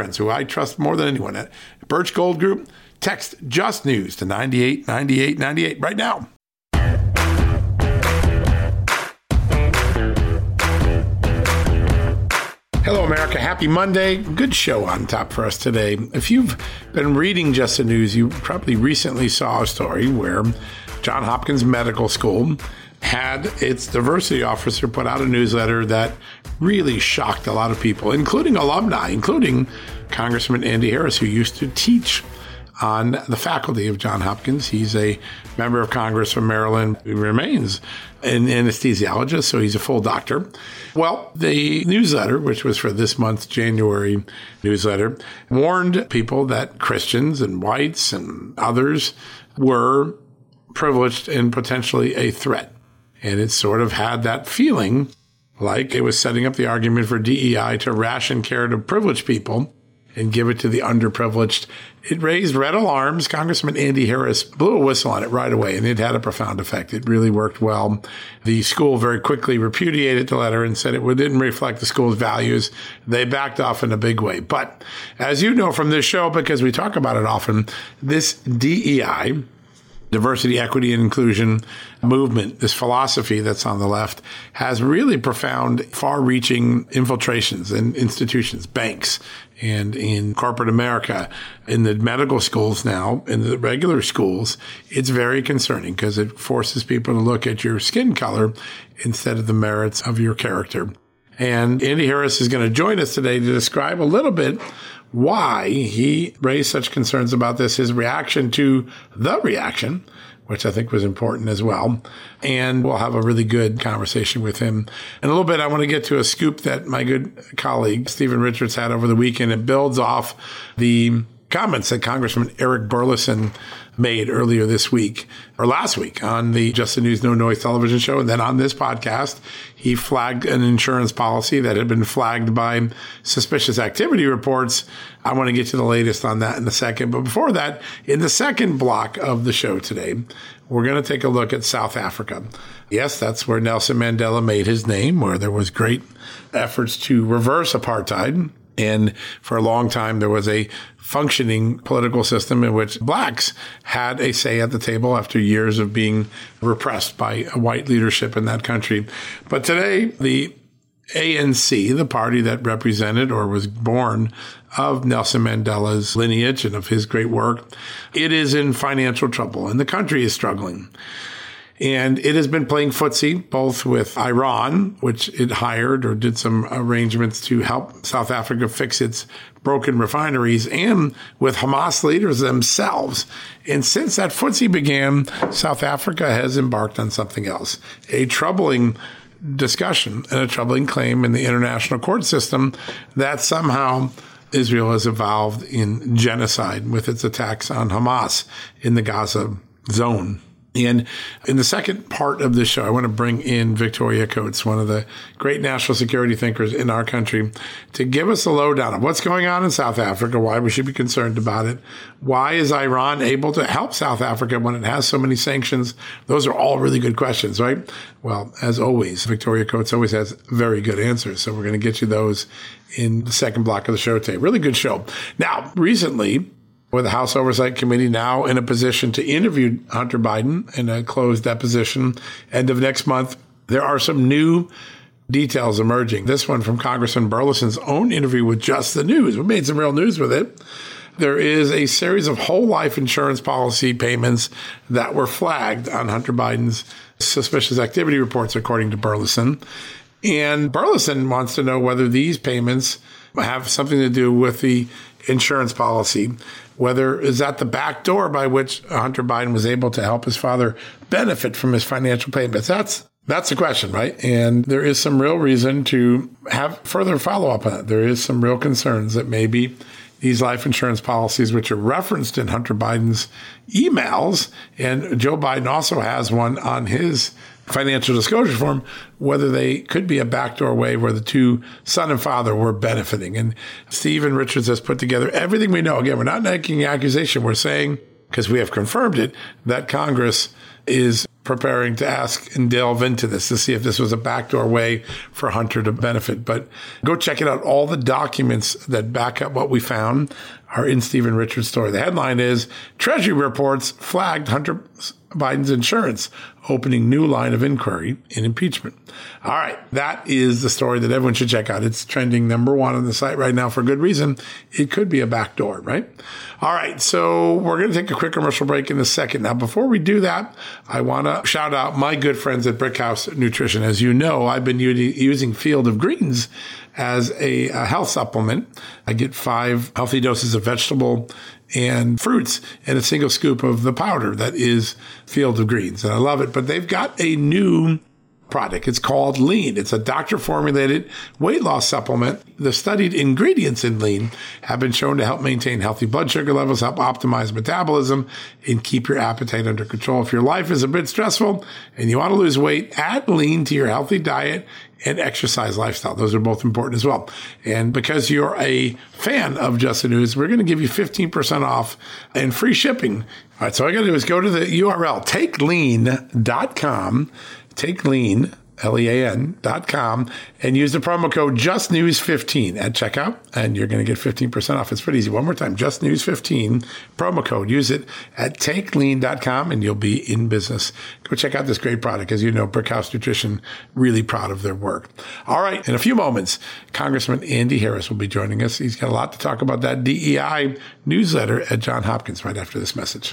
friends who I trust more than anyone at Birch Gold Group. Text Just News to 989898 right now. Hello, America. Happy Monday. Good show on top for us today. If you've been reading Just the News, you probably recently saw a story where John Hopkins Medical School had its diversity officer put out a newsletter that really shocked a lot of people, including alumni, including Congressman Andy Harris, who used to teach on the faculty of John Hopkins. He's a member of Congress from Maryland He remains an anesthesiologist, so he's a full doctor. Well, the newsletter, which was for this month's January newsletter, warned people that Christians and whites and others were privileged and potentially a threat. And it sort of had that feeling like it was setting up the argument for DEI to ration care to privileged people and give it to the underprivileged. It raised red alarms. Congressman Andy Harris blew a whistle on it right away, and it had a profound effect. It really worked well. The school very quickly repudiated the letter and said it didn't reflect the school's values. They backed off in a big way. But as you know from this show, because we talk about it often, this DEI, diversity, equity, and inclusion movement, this philosophy that's on the left, has really profound, far reaching infiltrations in institutions, banks, and in corporate America, in the medical schools now, in the regular schools, it's very concerning because it forces people to look at your skin color instead of the merits of your character. And Andy Harris is going to join us today to describe a little bit why he raised such concerns about this, his reaction to the reaction, which I think was important as well. And we'll have a really good conversation with him. In a little bit, I want to get to a scoop that my good colleague, Stephen Richards, had over the weekend. It builds off the comments that Congressman Eric Burlison made earlier this week or last week on the Just the News No Noise television show. And then on this podcast, he flagged an insurance policy that had been flagged by suspicious activity reports. I want to get to the latest on that in a second. But before that, in the second block of the show today, we're going to take a look at South Africa. Yes, that's where Nelson Mandela made his name, where there was great efforts to reverse apartheid and for a long time, there was a functioning political system in which blacks had a say at the table after years of being repressed by white leadership in that country. But today, the ANC, the party that represented or was born of Nelson Mandela's lineage and of his great work, it is in financial trouble and the country is struggling. And it has been playing footsie both with Iran, which it hired or did some arrangements to help South Africa fix its broken refineries, and with Hamas leaders themselves. And since that footsie began, South Africa has embarked on something else. A troubling discussion and a troubling claim in the international court system that somehow Israel has evolved in genocide with its attacks on Hamas in the Gaza zone. And in the second part of the show, I want to bring in Victoria Coates, one of the great national security thinkers in our country, to give us a lowdown of what's going on in South Africa, why we should be concerned about it. Why is Iran able to help South Africa when it has so many sanctions? Those are all really good questions, right? Well, as always, Victoria Coates always has very good answers. So we're going to get you those in the second block of the show today. Really good show. Now, recently, with the House Oversight Committee now in a position to interview Hunter Biden in a uh, closed deposition end of next month. There are some new details emerging. This one from Congressman Burlison's own interview with Just the News. We made some real news with it. there is a series of whole life insurance policy payments that were flagged on Hunter Biden's suspicious activity reports, according to Burlison. And Burlison wants to know whether these payments have something to do with the insurance policy. Whether is that the back door by which Hunter Biden was able to help his father benefit from his financial payments? That's that's the question, right? And there is some real reason to have further follow up on it. There is some real concerns that maybe these life insurance policies, which are referenced in Hunter Biden's emails, and Joe Biden also has one on his financial disclosure form, whether they could be a backdoor way where the two son and father were benefiting. And Stephen Richards has put together everything we know. Again, we're not making an accusation. We're saying, because we have confirmed it, that Congress is preparing to ask and delve into this to see if this was a backdoor way for Hunter to benefit. But go check it out. All the documents that back up what we found are in Stephen Richards' story. The headline is Treasury reports flagged Hunter Biden's insurance opening new line of inquiry in impeachment. All right. That is the story that everyone should check out. It's trending number one on the site right now for good reason. It could be a backdoor, right? All right. So we're going to take a quick commercial break in a second. Now, before we do that, I want to shout out my good friends at Brickhouse Nutrition. As you know, I've been using Field of Greens as a, a health supplement. I get five healthy doses of vegetable and fruits and a single scoop of the powder that is Field of Greens. And I love it. But they've got a new product. It's called Lean. It's a doctor formulated weight loss supplement. The studied ingredients in Lean have been shown to help maintain healthy blood sugar levels, help optimize metabolism, and keep your appetite under control. If your life is a bit stressful and you want to lose weight, add Lean to your healthy diet and exercise lifestyle. Those are both important as well. And because you're a fan of Just the News, we're going to give you 15% off and free shipping. All right. So all you got to do is go to the URL, takelean.com take lean, L-E-A-N dot com and use the promo code JustNews15 at checkout and you're going to get 15% off. It's pretty easy. One more time, JustNews15 promo code. Use it at takelean.com and you'll be in business. Go check out this great product. As you know, Brickhouse Nutrition, really proud of their work. All right. In a few moments, Congressman Andy Harris will be joining us. He's got a lot to talk about that DEI newsletter at John Hopkins right after this message.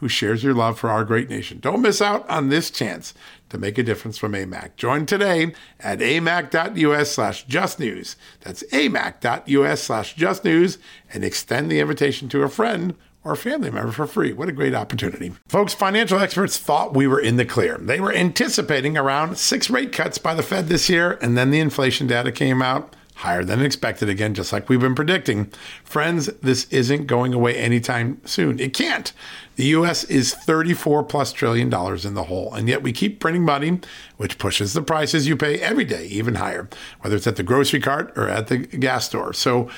who shares your love for our great nation. Don't miss out on this chance to make a difference from AMAC. Join today at amac.us slash justnews. That's amac.us slash justnews and extend the invitation to a friend or family member for free. What a great opportunity. Folks, financial experts thought we were in the clear. They were anticipating around six rate cuts by the Fed this year, and then the inflation data came out higher than expected again, just like we've been predicting. Friends, this isn't going away anytime soon. It can't. The US is 34 plus trillion dollars in the hole, and yet we keep printing money, which pushes the prices you pay every day even higher, whether it's at the grocery cart or at the gas store. So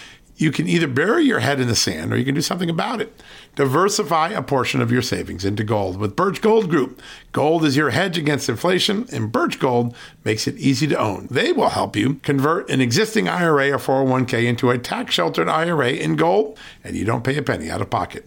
you can either bury your head in the sand or you can do something about it. Diversify a portion of your savings into gold with Birch Gold Group. Gold is your hedge against inflation, and Birch Gold makes it easy to own. They will help you convert an existing IRA or 401k into a tax sheltered IRA in gold, and you don't pay a penny out of pocket.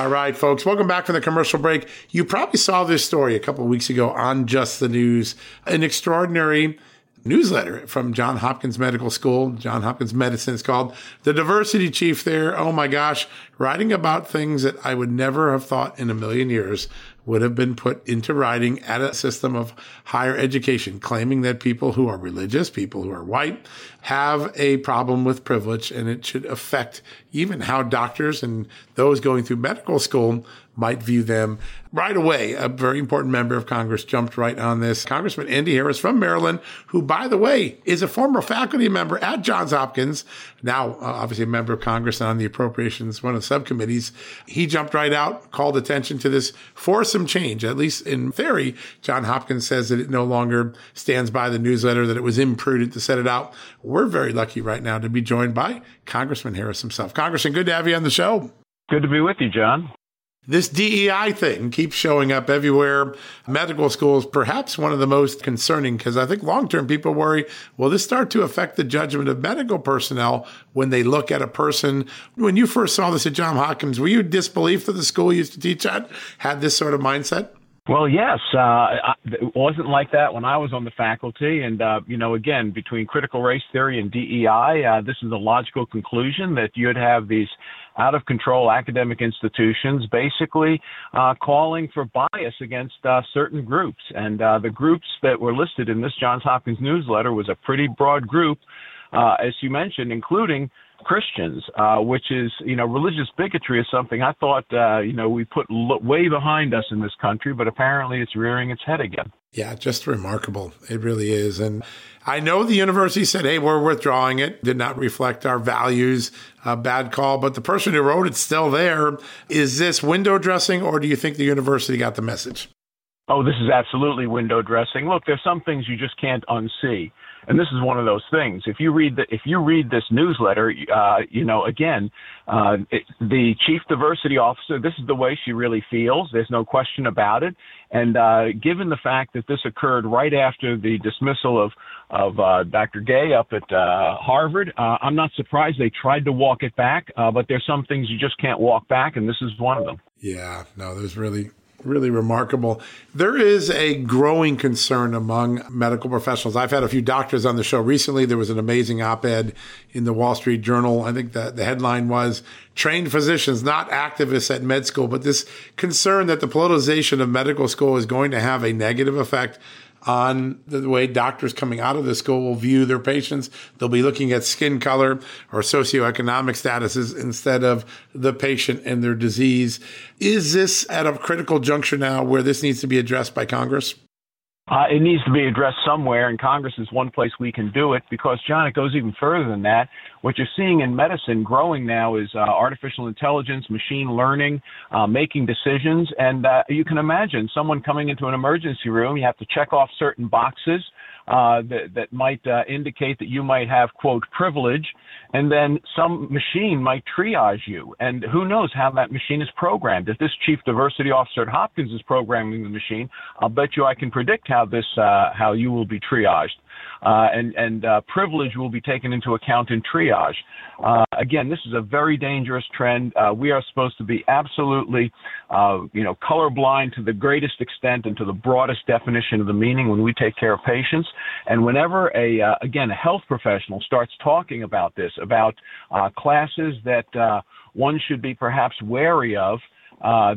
All right, folks, welcome back from the commercial break. You probably saw this story a couple weeks ago on Just the News. An extraordinary newsletter from John Hopkins Medical School, John Hopkins Medicine. It's called The Diversity Chief there. Oh my gosh, writing about things that I would never have thought in a million years would have been put into writing at a system of higher education, claiming that people who are religious, people who are white, have a problem with privilege and it should affect even how doctors and those going through medical school might view them. Right away, a very important member of Congress jumped right on this. Congressman Andy Harris from Maryland, who, by the way, is a former faculty member at Johns Hopkins, now uh, obviously a member of Congress and on the appropriations, one of the subcommittees. He jumped right out, called attention to this for some change. At least in theory, John Hopkins says that it no longer stands by the newsletter, that it was imprudent to set it out. We're very lucky right now to be joined by Congressman Harris himself. Congressman, good to have you on the show. Good to be with you, John. This DEI thing keeps showing up everywhere. Medical schools, perhaps one of the most concerning, because I think long term people worry, will this start to affect the judgment of medical personnel when they look at a person? When you first saw this at John Hopkins, were you disbelief that the school used to teach at had this sort of mindset? Well, yes, uh, it wasn't like that when I was on the faculty. And, uh, you know, again, between critical race theory and DEI, uh, this is a logical conclusion that you'd have these out of control academic institutions basically uh, calling for bias against uh, certain groups. And uh, the groups that were listed in this Johns Hopkins newsletter was a pretty broad group, uh, as you mentioned, including Christians, uh, which is, you know, religious bigotry is something I thought, uh, you know, we put l- way behind us in this country, but apparently it's rearing its head again. Yeah, just remarkable. It really is. And I know the university said, hey, we're withdrawing it, did not reflect our values, a bad call, but the person who wrote it's still there. Is this window dressing, or do you think the university got the message? Oh, this is absolutely window dressing. Look, there's some things you just can't unsee and this is one of those things. If you read the, if you read this newsletter, uh, you know, again, uh, it, the chief diversity officer, this is the way she really feels. There's no question about it. And uh, given the fact that this occurred right after the dismissal of of uh, Dr. Gay up at uh, Harvard, uh, I'm not surprised they tried to walk it back. Uh, but there's some things you just can't walk back, and this is one of them. Yeah, no, there's really really remarkable. There is a growing concern among medical professionals. I've had a few doctors on the show recently. There was an amazing op ed in the Wall Street Journal. I think the, the headline was trained physicians, not activists at med school, but this concern that the politicization of medical school is going to have a negative effect on the way doctors coming out of the school will view their patients. They'll be looking at skin color or socioeconomic statuses instead of the patient and their disease. Is this at a critical juncture now where this needs to be addressed by Congress? Uh, it needs to be addressed somewhere, and Congress is one place we can do it because, John, it goes even further than that. What you're seeing in medicine growing now is uh, artificial intelligence, machine learning, uh, making decisions. And uh, you can imagine someone coming into an emergency room, you have to check off certain boxes uh, that, that might uh, indicate that you might have, quote, privilege, and then some machine might triage you. And who knows how that machine is programmed. If this chief diversity officer at Hopkins is programming the machine, I'll bet you I can predict how this, uh, how you will be triaged uh, and, and uh, privilege will be taken into account in triage. Uh, again, this is a very dangerous trend. Uh, we are supposed to be absolutely, uh, you know, colorblind to the greatest extent and to the broadest definition of the meaning when we take care of patients. And whenever a, uh, again, a health professional starts talking about this, about classes that one should be perhaps wary of,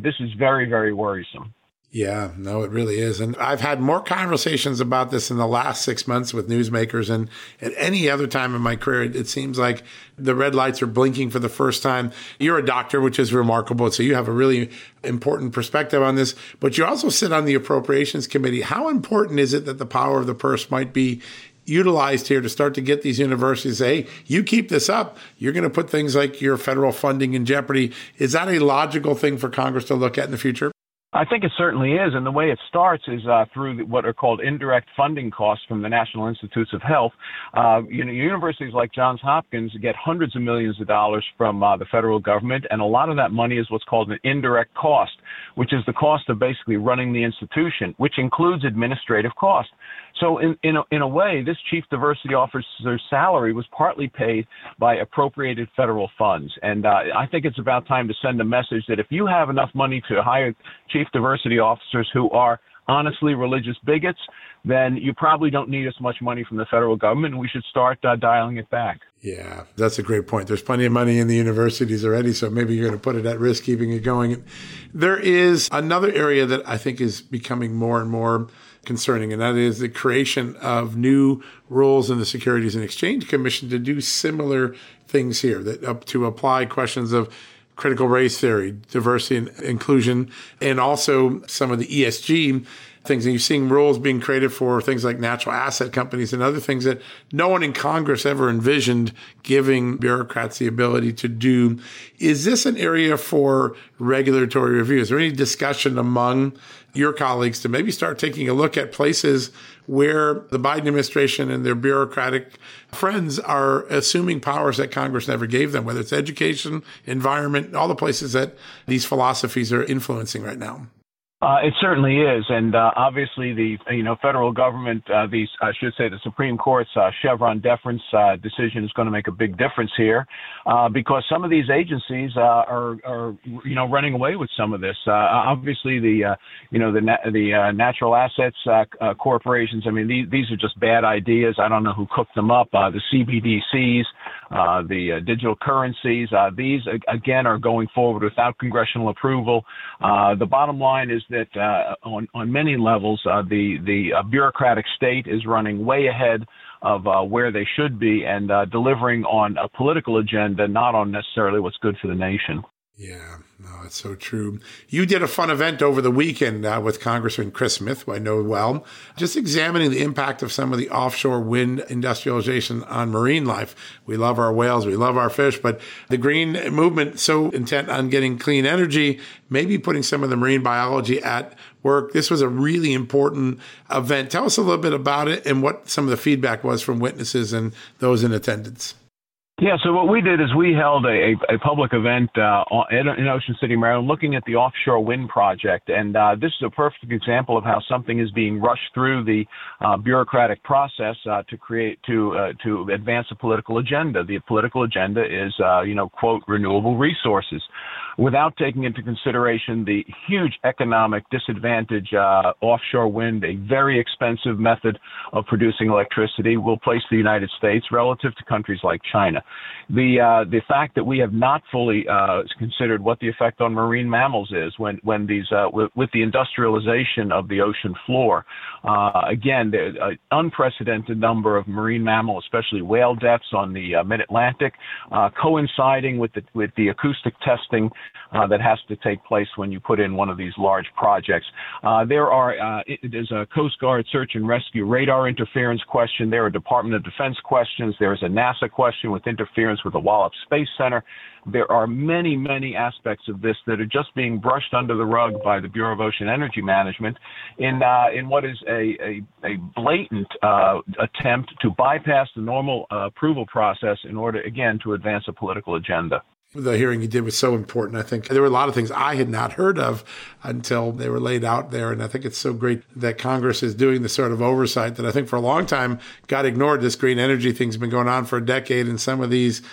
this is very, very worrisome. Yeah, no, it really is. And I've had more conversations about this in the last six months with newsmakers. And at any other time in my career, it seems like the red lights are blinking for the first time. You're a doctor, which is remarkable. So you have a really important perspective on this, but you also sit on the appropriations committee. How important is it that the power of the purse might be utilized here to start to get these universities say, hey, you keep this up, you're going to put things like your federal funding in jeopardy. Is that a logical thing for Congress to look at in the future? I think it certainly is, and the way it starts is uh, through what are called indirect funding costs from the National Institutes of Health. Uh, you know, universities like Johns Hopkins get hundreds of millions of dollars from uh, the federal government, and a lot of that money is what's called an indirect cost, which is the cost of basically running the institution, which includes administrative cost. So in in a, in a way, this chief diversity officer's salary was partly paid by appropriated federal funds, and uh, I think it's about time to send a message that if you have enough money to hire chief diversity officers who are honestly religious bigots, then you probably don't need as much money from the federal government. And we should start uh, dialing it back. Yeah, that's a great point. There's plenty of money in the universities already, so maybe you're going to put it at risk keeping it going. There is another area that I think is becoming more and more concerning, and that is the creation of new rules in the Securities and Exchange Commission to do similar things here, that up to apply questions of critical race theory, diversity and inclusion, and also some of the ESG things. And you're seeing rules being created for things like natural asset companies and other things that no one in Congress ever envisioned giving bureaucrats the ability to do. Is this an area for regulatory review? Is there any discussion among your colleagues to maybe start taking a look at places where the Biden administration and their bureaucratic friends are assuming powers that Congress never gave them, whether it's education, environment, all the places that these philosophies are influencing right now? Uh, it certainly is, and uh, obviously the you know federal government, uh, the I should say the Supreme Court's uh, Chevron deference uh, decision is going to make a big difference here, uh, because some of these agencies are are you know running away with some of this. obviously the you know the the natural assets corporations. I mean these these are just bad ideas. I don't know who cooked them up. the CBDCs, the digital currencies. Uh these again are going forward without congressional approval. Uh the bottom line is that uh, on on many levels, uh, the the uh, bureaucratic state is running way ahead of uh, where they should be and uh, delivering on a political agenda, not on necessarily what's good for the nation. Yeah, no, it's so true. You did a fun event over the weekend uh, with Congressman Chris Smith, who I know well, just examining the impact of some of the offshore wind industrialization on marine life. We love our whales, we love our fish, but the green movement so intent on getting clean energy, maybe putting some of the marine biology at work. This was a really important event. Tell us a little bit about it and what some of the feedback was from witnesses and those in attendance. Yeah, so what we did is we held a, a public event uh, in, in Ocean City, Maryland, looking at the offshore wind project. And uh, this is a perfect example of how something is being rushed through the uh, bureaucratic process uh, to create, to, uh, to advance a political agenda. The political agenda is, uh, you know, quote, renewable resources without taking into consideration the huge economic disadvantage uh, offshore wind, a very expensive method of producing electricity, will place the United States relative to countries like China. The uh, the fact that we have not fully uh, considered what the effect on marine mammals is when when these uh, with, the industrialization of the ocean floor, uh, again, an uh, unprecedented number of marine mammal, especially whale deaths on the Mid Atlantic, coinciding with the with the acoustic testing uh, that has to take place when you put in one of these large projects. Uh, there are uh, there's a Coast Guard search and rescue radar interference question. There are Department of Defense questions. There's a NASA question with interference with the Wallops Space Center. There are many, many aspects of this that are just being brushed under the rug by the Bureau of Ocean Energy Management in uh, in what is a a, a blatant uh, attempt to bypass the normal uh, approval process in order, again, to advance a political agenda. The hearing you did was so important. I think there were a lot of things I had not heard of until they were laid out there. And I think it's so great that Congress is doing the sort of oversight that I think for a long time got ignored. This green energy thing's been going on for a decade, and some of these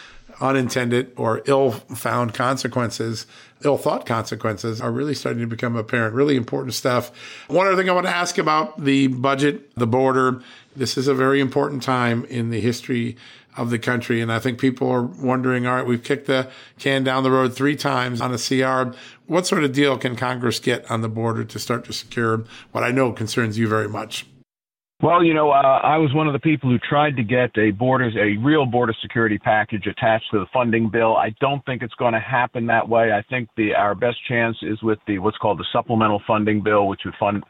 unintended or ill found consequences, ill thought consequences are really starting to become apparent. Really important stuff. One other thing I want to ask about the budget, the border. This is a very important time in the history of the country. And I think people are wondering, all right, we've kicked the can down the road three times on a CR. What sort of deal can Congress get on the border to start to secure what I know concerns you very much? Well, you know, uh, I was one of the people who tried to get a borders, a real border security package attached to the funding bill. I don't think it's going to happen that way. I think the our best chance is with the what's called the supplemental funding bill, which would fund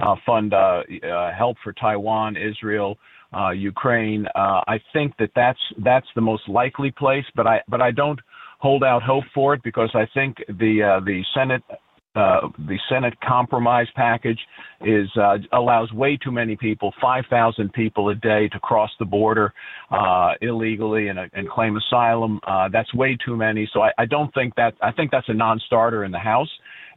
uh, fund uh, uh help for Taiwan, Israel, uh, Ukraine. Uh, I think that that's that's the most likely place, but I but I don't hold out hope for it because I think the uh, the Senate uh, the Senate compromise package is uh, allows way too many people, 5,000 people a day, to cross the border uh, illegally and, and, claim asylum. Uh, that's way too many. So I, I, don't think that I think that's a non-starter in the House.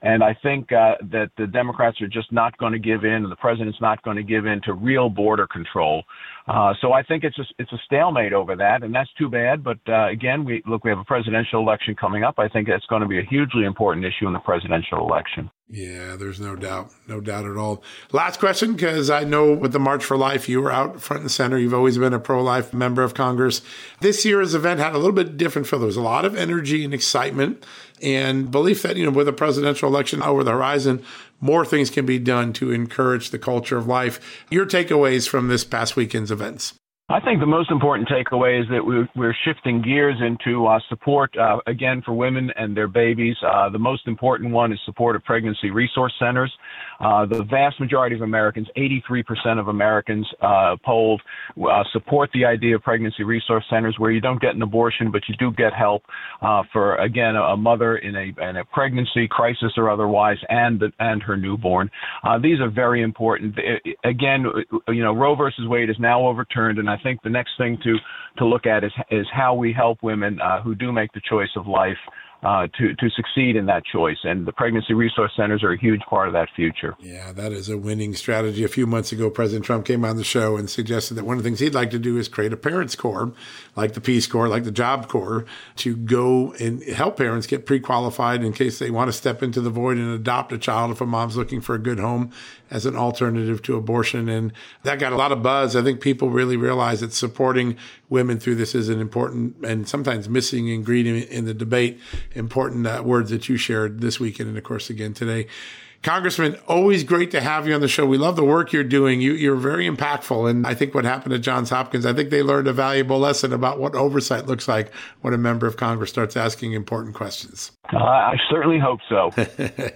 And I think uh, that the Democrats are just not going to give in, and the president's not going to give in to real border control. Uh, so I think it's a, it's a stalemate over that, and that's too bad. But uh, again, we look, we have a presidential election coming up. I think that's going to be a hugely important issue in the presidential election. Yeah, there's no doubt, no doubt at all. Last question, because I know with the March for Life, you were out front and center. You've always been a pro-life member of Congress. This year's event had a little bit different feel. There was a lot of energy and excitement and belief that, you know, with a presidential election over the horizon, more things can be done to encourage the culture of life. Your takeaways from this past weekend's events? I think the most important takeaway is that we're shifting gears into uh, support, uh, again, for women and their babies. Uh, the most important one is support of pregnancy resource centers. Uh, the vast majority of Americans, 83% of Americans uh, polled, uh, support the idea of pregnancy resource centers where you don't get an abortion, but you do get help for, again, a mother in a, in a pregnancy crisis or otherwise and, the, and her newborn. these are very important. Again, you know, Roe versus Wade is now overturned, and I think the next thing to to look at is is how we help women uh, who do make the choice of life uh, to to succeed in that choice. And the pregnancy resource centers are a huge part of that future. Yeah, that is a winning strategy. A few months ago, President Trump came on the show and suggested that one of the things he'd like to do is create a parents corps, like the Peace Corps, like the Job Corps, to go and help parents get pre-qualified in case they want to step into the void and adopt a child if a mom's looking for a good home as an alternative to abortion. And that got a lot of buzz. I think people really realize that supporting women through this is an important and sometimes missing ingredient in the debate. Important uh, words that you shared this weekend and of course again today. Congressman, always great to have you on the show. We love the work you're doing. You, you're very impactful. And I think what happened at Johns Hopkins, I think they learned a valuable lesson about what oversight looks like when a member of Congress starts asking important questions. Uh, I certainly hope so.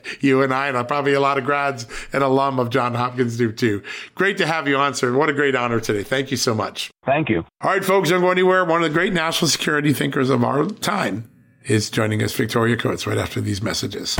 you and I, and probably a lot of grads and alum of Johns Hopkins do too. Great to have you on, sir. What a great honor today. Thank you so much. Thank you. All right, folks, don't go anywhere. One of the great national security thinkers of our time is joining us, Victoria Coates, right after these messages.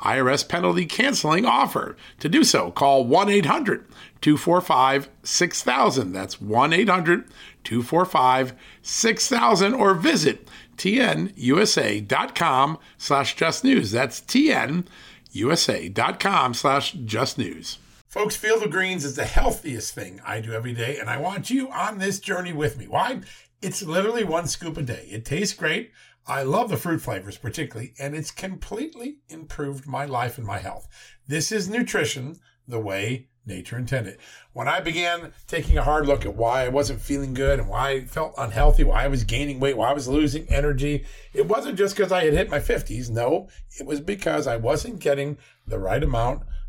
IRS penalty canceling offer. To do so, call 1 800 245 6000. That's 1 800 245 6000 or visit tnusa.com slash just news. That's tnusa.com slash just news. Folks, Field of Greens is the healthiest thing I do every day, and I want you on this journey with me. Why? It's literally one scoop a day. It tastes great. I love the fruit flavors particularly, and it's completely improved my life and my health. This is nutrition the way nature intended. When I began taking a hard look at why I wasn't feeling good and why I felt unhealthy, why I was gaining weight, why I was losing energy, it wasn't just because I had hit my 50s. No, it was because I wasn't getting the right amount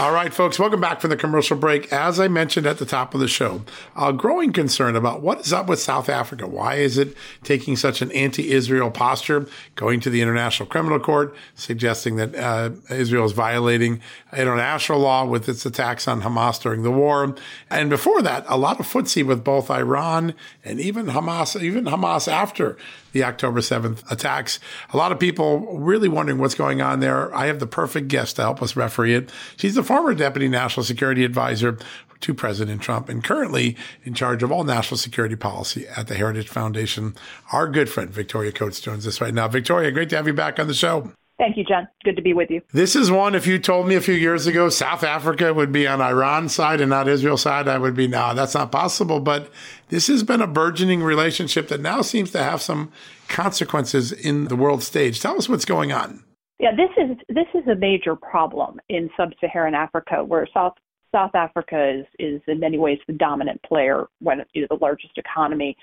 All right, folks, welcome back from the commercial break. As I mentioned at the top of the show, a growing concern about what is up with South Africa. Why is it taking such an anti Israel posture, going to the International Criminal Court, suggesting that uh, Israel is violating international law with its attacks on Hamas during the war? And before that, a lot of footsie with both Iran and even Hamas, even Hamas after the October 7th attacks. A lot of people really wondering what's going on there. I have the perfect guest to help us referee it. She's the former deputy national security advisor to President Trump and currently in charge of all national security policy at the Heritage Foundation. Our good friend Victoria Coates joins us right now. Victoria, great to have you back on the show. Thank you, John. Good to be with you. This is one, if you told me a few years ago South Africa would be on Iran's side and not Israel's side, I would be, no, that's not possible. But this has been a burgeoning relationship that now seems to have some consequences in the world stage. Tell us what's going on. Yeah, this is this is a major problem in sub-Saharan Africa, where South South Africa is is in many ways the dominant player, one you know, the largest economy,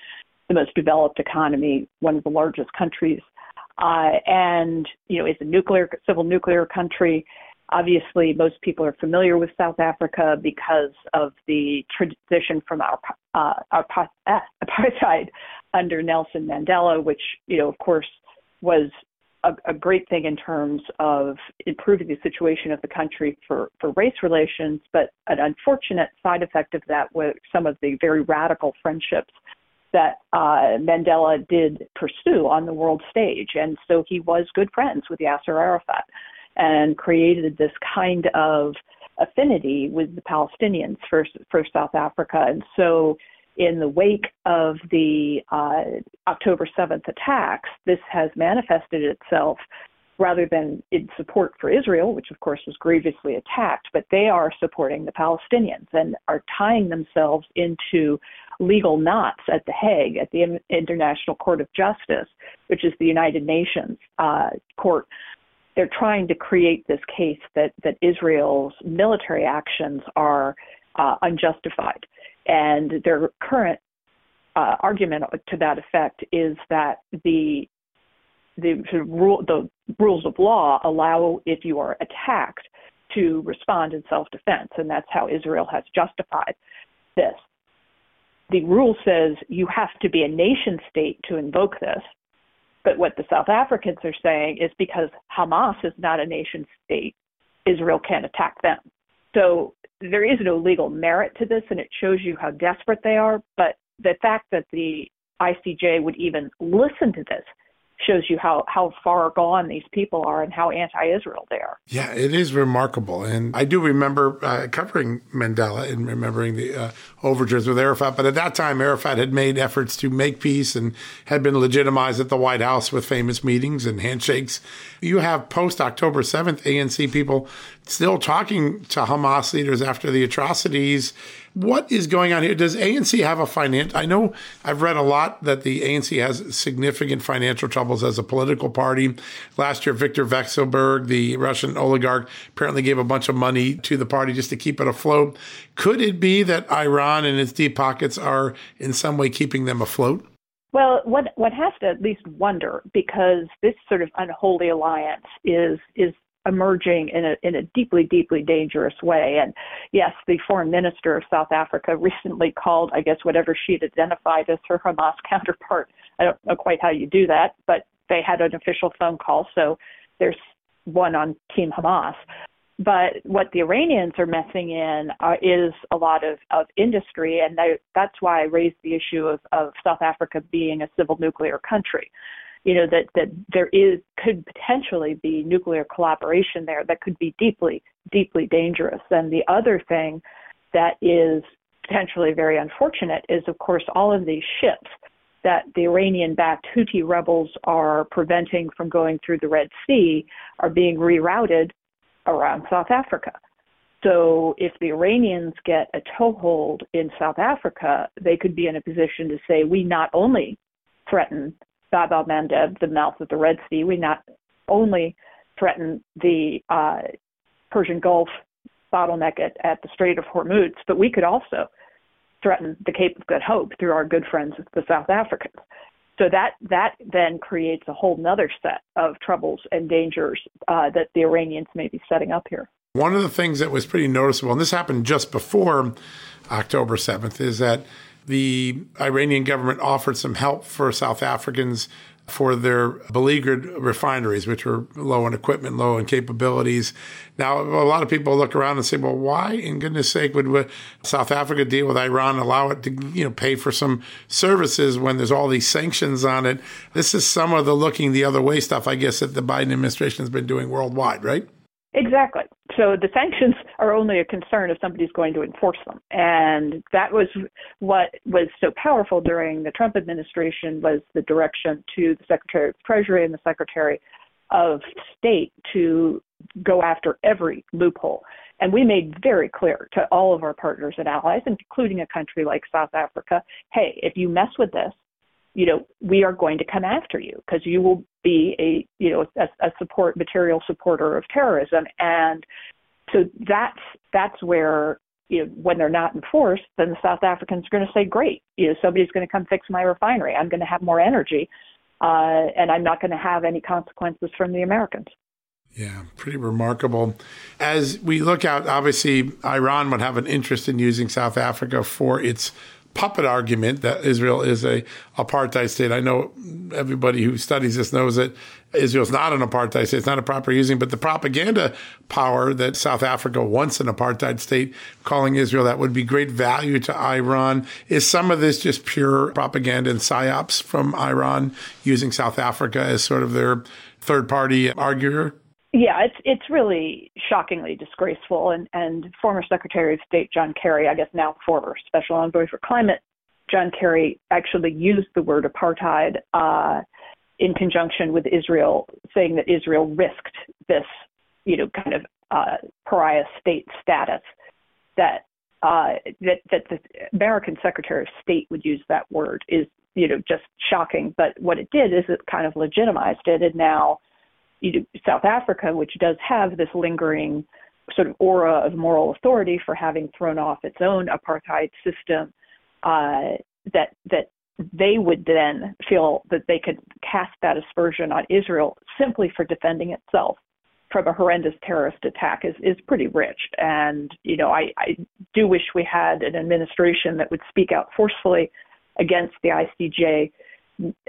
the most developed economy, one of the largest countries uh, and you know, is a nuclear civil nuclear country. Obviously, most people are familiar with South Africa because of the transition from our, uh, our uh, apartheid under Nelson Mandela, which you know, of course, was a, a, great thing in terms of improving the situation of the country for, for race relations, but an unfortunate side effect of that was some of the very radical friendships that uh, Mandela did pursue on the world stage. And so he was good friends with Yasser Arafat and created this kind of affinity with the Palestinians for, for South Africa. And so in the wake of the uh, October 7th attacks, this has manifested itself rather than in support for Israel, which of course was grievously attacked, but they are supporting the Palestinians and are tying themselves into legal knots at The Hague, at the International Court of Justice, which is the United Nations uh, court. They're trying to create this case that, that Israel's military actions are uh, unjustified. And their current uh, argument to that effect is that the the, rule, the rules of law allow, if you are attacked, to respond in self defense, and that's how Israel has justified this the rule says you have to be a nation state to invoke this. But what the South Africans are saying is because Hamas is not a nation state, Israel can't attack them. So there is no legal merit to this, and it shows you how desperate they are. But the fact that the ICJ would even listen to this shows you how how far gone these people are and how anti-Israel they are. Yeah, it is remarkable, and I do remember uh, covering Mandela and remembering the uh, overtures with Arafat. But at that time, Arafat had made efforts to make peace and had been legitimized at the White House with famous meetings and handshakes. You have post October seventh ANC people still talking to Hamas leaders after the atrocities what is going on here? Does ANC have a finance? I know I've read a lot that the ANC has significant financial troubles as a political party. Last year, Viktor Vekselberg, the Russian oligarch, apparently gave a bunch of money to the party just to keep it afloat. Could it be that Iran and its deep pockets are in some way keeping them afloat? Well, one one has to at least wonder because this sort of unholy alliance is is emerging in a in a deeply deeply dangerous way. And yes the foreign minister of south africa recently called i guess whatever she'd identified as her hamas counterpart. I don't know quite how you do that but they had an official phone call so there's one on team hamas. But what the iranians are messing in uh, is a lot of of industry and they, that's why i raised the issue of of south africa being a civil nuclear country you know that that there is could potentially be nuclear collaboration there that could be deeply deeply dangerous and the other thing that is potentially very unfortunate is of course all of these ships that the Iranian backed Houthi rebels are preventing from going through the Red Sea are being rerouted around South Africa. So if the Iranians get a toehold in South Africa, they could be in a position to say, we not only threaten Bab al Mandeb, the mouth of the Red Sea. We not only threaten the uh, Persian Gulf bottleneck at, at the Strait of Hormuz, but we could also threaten the Cape of Good Hope through our good friends, the South Africans. So that that then creates a whole other set of troubles and dangers uh, that the Iranians may be setting up here. One of the things that was pretty noticeable, and this happened just before October 7th, is that the Iranian government offered some help for South Africans for their beleaguered refineries, which were low in equipment, low in capabilities. Now, a lot of people look around and say, well, why, in goodness sake, would South Africa deal with Iran, allow it to, you know, pay for some services when there's all these sanctions on it? This is some of the looking the other way stuff, I guess, that the Biden administration has been doing worldwide, right? Exactly. So the sanctions are only a concern if somebody's going to enforce them. And that was what was so powerful during the Trump administration was the direction to the Secretary of Treasury and the Secretary of State to go after every loophole. And we made very clear to all of our partners and allies, including a country like South Africa, hey, if you mess with this, you know, we are going to come after you because you will be a, you know, a, a support material supporter of terrorism. And so that's that's where you know, when they're not enforced, then the South Africans are going to say, "Great, you know, somebody's going to come fix my refinery. I'm going to have more energy, uh, and I'm not going to have any consequences from the Americans." Yeah, pretty remarkable. As we look out, obviously, Iran would have an interest in using South Africa for its puppet argument that Israel is a apartheid state. I know everybody who studies this knows that Israel's not an apartheid state. It's not a proper using, but the propaganda power that South Africa once an apartheid state, calling Israel that would be great value to Iran. Is some of this just pure propaganda and psyops from Iran using South Africa as sort of their third party arguer? Yeah, it's it's really shockingly disgraceful. And and former Secretary of State John Kerry, I guess now former Special Envoy for Climate, John Kerry actually used the word apartheid uh, in conjunction with Israel, saying that Israel risked this, you know, kind of uh, pariah state status that uh, that that the American Secretary of State would use that word is you know just shocking. But what it did is it kind of legitimized it, and now South Africa, which does have this lingering sort of aura of moral authority for having thrown off its own apartheid system, uh, that that they would then feel that they could cast that aspersion on Israel simply for defending itself from a horrendous terrorist attack is is pretty rich. And you know, I, I do wish we had an administration that would speak out forcefully against the ICJ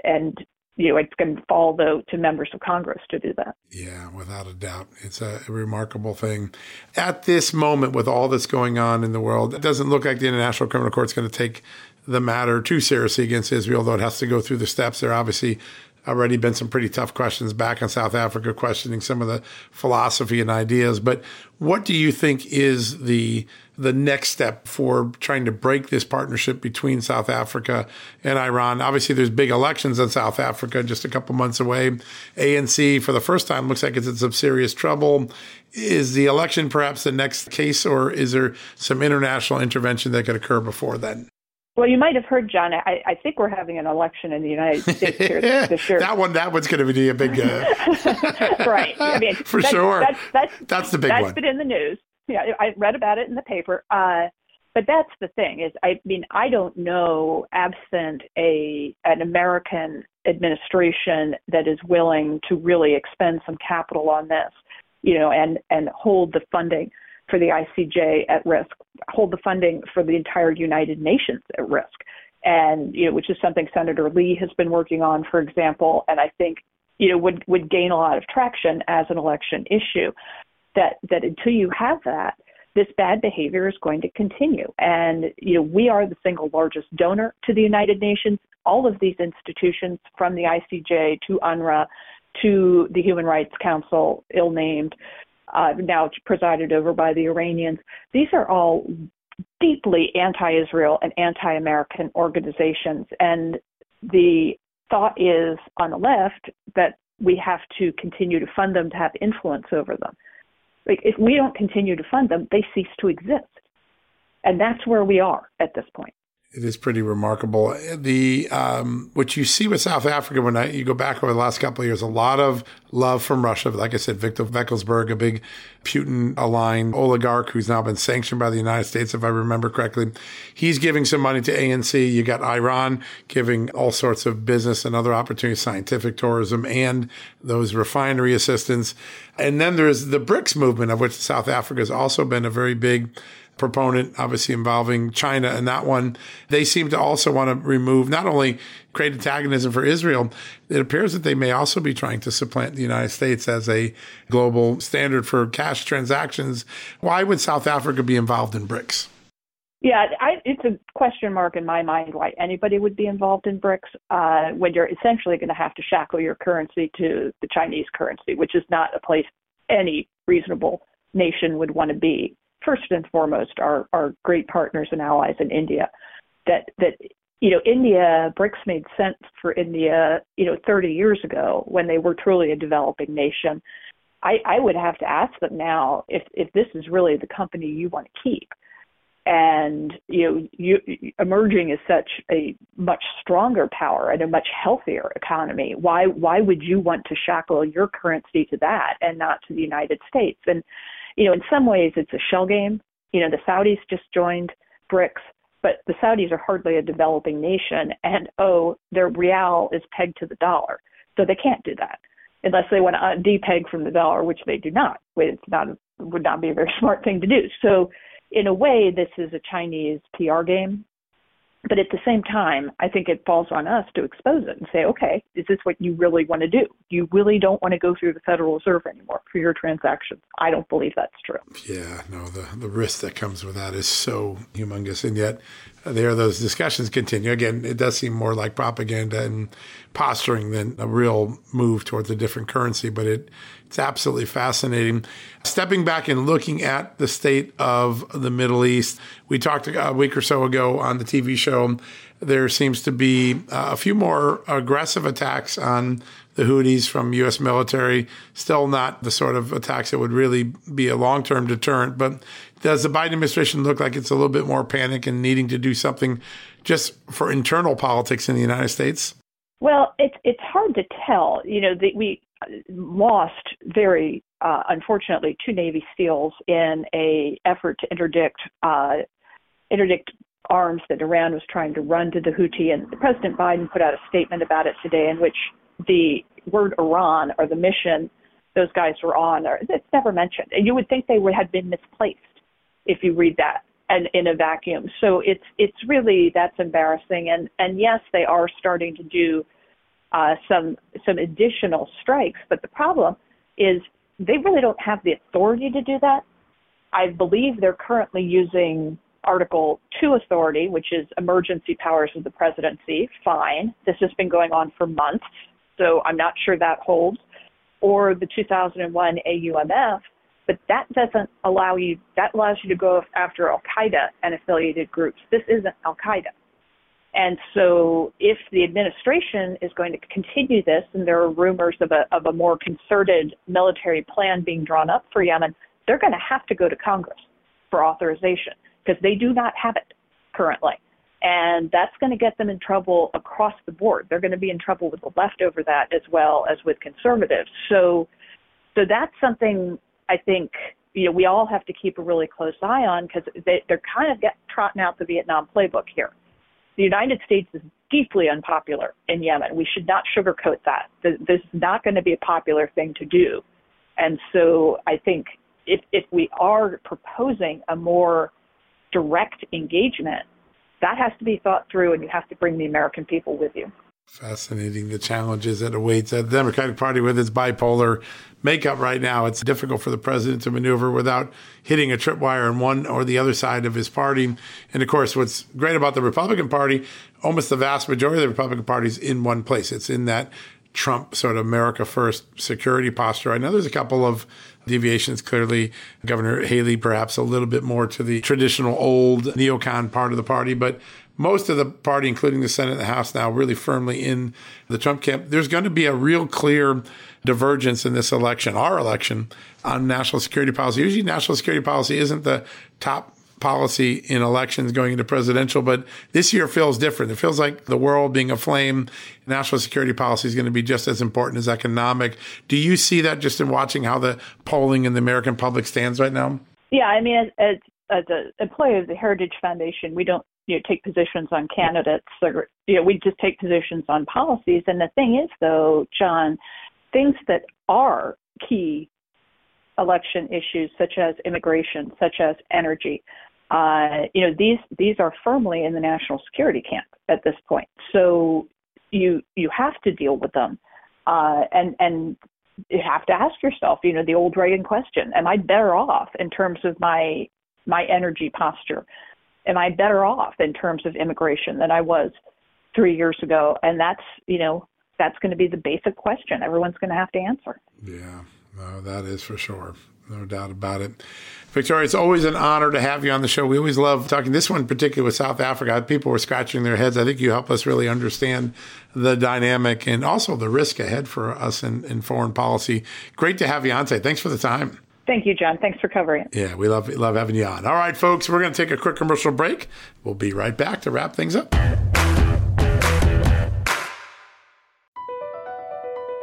and you know, it's going to fall though to members of Congress to do that. Yeah, without a doubt, it's a remarkable thing. At this moment, with all that's going on in the world, it doesn't look like the International Criminal Court is going to take the matter too seriously against Israel, though it has to go through the steps. They're obviously already been some pretty tough questions back in South Africa, questioning some of the philosophy and ideas. But what do you think is the the next step for trying to break this partnership between South Africa and Iran? Obviously, there's big elections in South Africa just a couple months away. ANC, for the first time, looks like it's in some serious trouble. Is the election perhaps the next case, or is there some international intervention that could occur before then? Well, you might have heard, John. I, I think we're having an election in the United States here this year. that one, that one's going to be a big, uh... right? I mean, for that's, sure. That's, that's, that's the big that's one. That's been in the news. Yeah, I read about it in the paper. Uh, but that's the thing is, I mean, I don't know, absent a an American administration that is willing to really expend some capital on this, you know, and and hold the funding for the ICJ at risk, hold the funding for the entire United Nations at risk. And, you know, which is something Senator Lee has been working on, for example, and I think, you know, would, would gain a lot of traction as an election issue. That that until you have that, this bad behavior is going to continue. And, you know, we are the single largest donor to the United Nations. All of these institutions, from the ICJ to UNRWA to the Human Rights Council, ill named, uh, now presided over by the Iranians. These are all deeply anti Israel and anti American organizations. And the thought is on the left that we have to continue to fund them to have influence over them. Like if we don't continue to fund them, they cease to exist. And that's where we are at this point. It is pretty remarkable. The um, what you see with South Africa when I, you go back over the last couple of years, a lot of love from Russia. Like I said, Viktor Vekselberg, a big Putin aligned oligarch who's now been sanctioned by the United States, if I remember correctly. He's giving some money to ANC. You got Iran giving all sorts of business and other opportunities, scientific tourism, and those refinery assistance. And then there's the BRICS movement, of which South Africa has also been a very big proponent, obviously involving China and that one. They seem to also want to remove, not only create antagonism for Israel, it appears that they may also be trying to supplant the United States as a global standard for cash transactions. Why would South Africa be involved in BRICS? Yeah, I, it's a question mark in my mind why anybody would be involved in BRICS uh, when you're essentially going to have to shackle your currency to the Chinese currency, which is not a place any reasonable nation would want to be first and foremost our, our great partners and allies in India. That that you know India BRICS made sense for India you know 30 years ago when they were truly a developing nation. I, I would have to ask them now if if this is really the company you want to keep and you know you, emerging is such a much stronger power and a much healthier economy why why would you want to shackle your currency to that and not to the united states and you know, in some ways it's a shell game. You know, the Saudis just joined BRICS, but the Saudis are hardly a developing nation, and oh, their riyal is pegged to the dollar, so they can't do that unless they want to depeg from the dollar, which they do not. It's not would not be a very smart thing to do. So, in a way, this is a Chinese PR game but at the same time, I think it falls on us to expose it and say, okay, is this what you really want to do? You really don't want to go through the Federal Reserve anymore for your transactions. I don't believe that's true. Yeah, no, the, the risk that comes with that is so humongous. And yet, uh, there those discussions continue. Again, it does seem more like propaganda and posturing than a real move towards a different currency, but it it's absolutely fascinating. Stepping back and looking at the state of the Middle East, we talked a week or so ago on the TV show. There seems to be uh, a few more aggressive attacks on the Houthis from U.S. military. Still not the sort of attacks that would really be a long term deterrent. But does the Biden administration look like it's a little bit more panic and needing to do something just for internal politics in the United States? Well, it's it's hard to tell. You know, the, we lost very uh, unfortunately two Navy SEALs in a effort to interdict uh, interdict arms that Iran was trying to run to the Houthi. And President Biden put out a statement about it today, in which the word Iran or the mission those guys were on, or it's never mentioned. And you would think they would have been misplaced if you read that and in a vacuum. So it's it's really that's embarrassing. And and yes, they are starting to do uh, some some additional strikes. But the problem is they really don't have the authority to do that. I believe they're currently using Article 2 authority, which is emergency powers of the presidency. Fine. This has been going on for months, so I'm not sure that holds. Or the 2001 AUMF, but that doesn't allow you, that allows you to go after Al Qaeda and affiliated groups. This isn't Al Qaeda. And so, if the administration is going to continue this, and there are rumors of a, of a more concerted military plan being drawn up for Yemen, they're going to have to go to Congress for authorization because they do not have it currently. And that's going to get them in trouble across the board. They're going to be in trouble with the left over that as well as with conservatives. So, so that's something I think you know we all have to keep a really close eye on because they, they're kind of get, trotting out the Vietnam playbook here the United States is deeply unpopular in Yemen. We should not sugarcoat that. This is not going to be a popular thing to do. And so I think if, if we are proposing a more direct engagement, that has to be thought through and you have to bring the American people with you. Fascinating the challenges that awaits the Democratic Party with its bipolar makeup right now. It's difficult for the president to maneuver without hitting a tripwire on one or the other side of his party. And of course, what's great about the Republican Party, almost the vast majority of the Republican Party is in one place. It's in that Trump sort of America first security posture. I know there's a couple of deviations. Clearly, Governor Haley, perhaps a little bit more to the traditional old neocon part of the party, but most of the party, including the Senate and the House now, really firmly in the Trump camp. There's going to be a real clear divergence in this election, our election, on national security policy. Usually, national security policy isn't the top policy in elections going into presidential, but this year feels different. It feels like the world being aflame. National security policy is going to be just as important as economic. Do you see that just in watching how the polling in the American public stands right now? Yeah, I mean, as, as, an employee of the Heritage Foundation, we don't you know take positions on candidates or you know we just take positions on policies. And the thing is, though, John, things that are key election issues such as immigration, such as energy. Uh, you know, these these are firmly in the national security camp at this point. So you you have to deal with them, uh, and and you have to ask yourself, you know, the old Reagan question: Am I better off in terms of my my energy posture? Am I better off in terms of immigration than I was three years ago? And that's you know that's going to be the basic question everyone's going to have to answer. Yeah. No, that is for sure. No doubt about it. Victoria, it's always an honor to have you on the show. We always love talking. This one, particularly with South Africa, people were scratching their heads. I think you help us really understand the dynamic and also the risk ahead for us in, in foreign policy. Great to have you on today. Thanks for the time. Thank you, John. Thanks for covering it. Yeah, we love love having you on. All right, folks, we're going to take a quick commercial break. We'll be right back to wrap things up.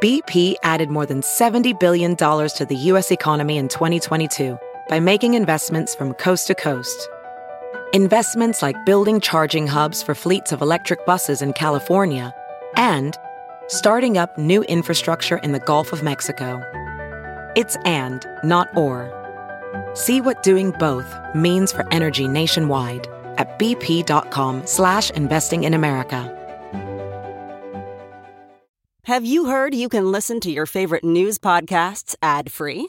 BP added more than $70 billion to the U.S. economy in 2022 by making investments from coast to coast. Investments like building charging hubs for fleets of electric buses in California and starting up new infrastructure in the Gulf of Mexico. It's and, not or. See what doing both means for energy nationwide at bp.com slash investing in America. Have you heard you can listen to your favorite news podcasts ad-free?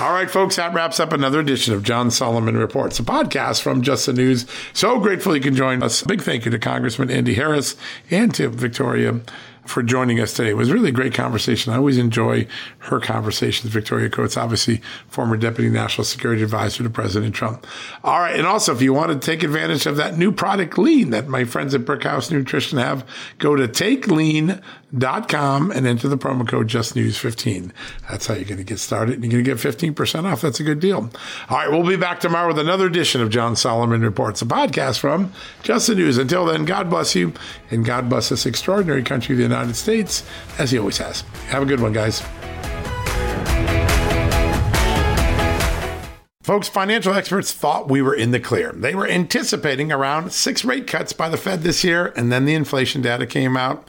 All right, folks, that wraps up another edition of John Solomon Reports, a podcast from Just the News. So grateful you can join us. Big thank you to Congressman Andy Harris and to Victoria for joining us today. It was really a great conversation. I always enjoy her conversations. Victoria Coates, obviously former Deputy National Security Advisor to President Trump. All right. And also, if you want to take advantage of that new product lean that my friends at Brickhouse Nutrition have, go to takelean.com and enter the promo code JustNews15. That's how you're going to get started. And you're going to get 15% off. That's a good deal. All right. We'll be back tomorrow with another edition of John Solomon Reports, a podcast from Just the News. Until then, God bless you and God bless this extraordinary country, the United States, as he always has. Have a good one, guys. Folks, financial experts thought we were in the clear. They were anticipating around six rate cuts by the Fed this year, and then the inflation data came out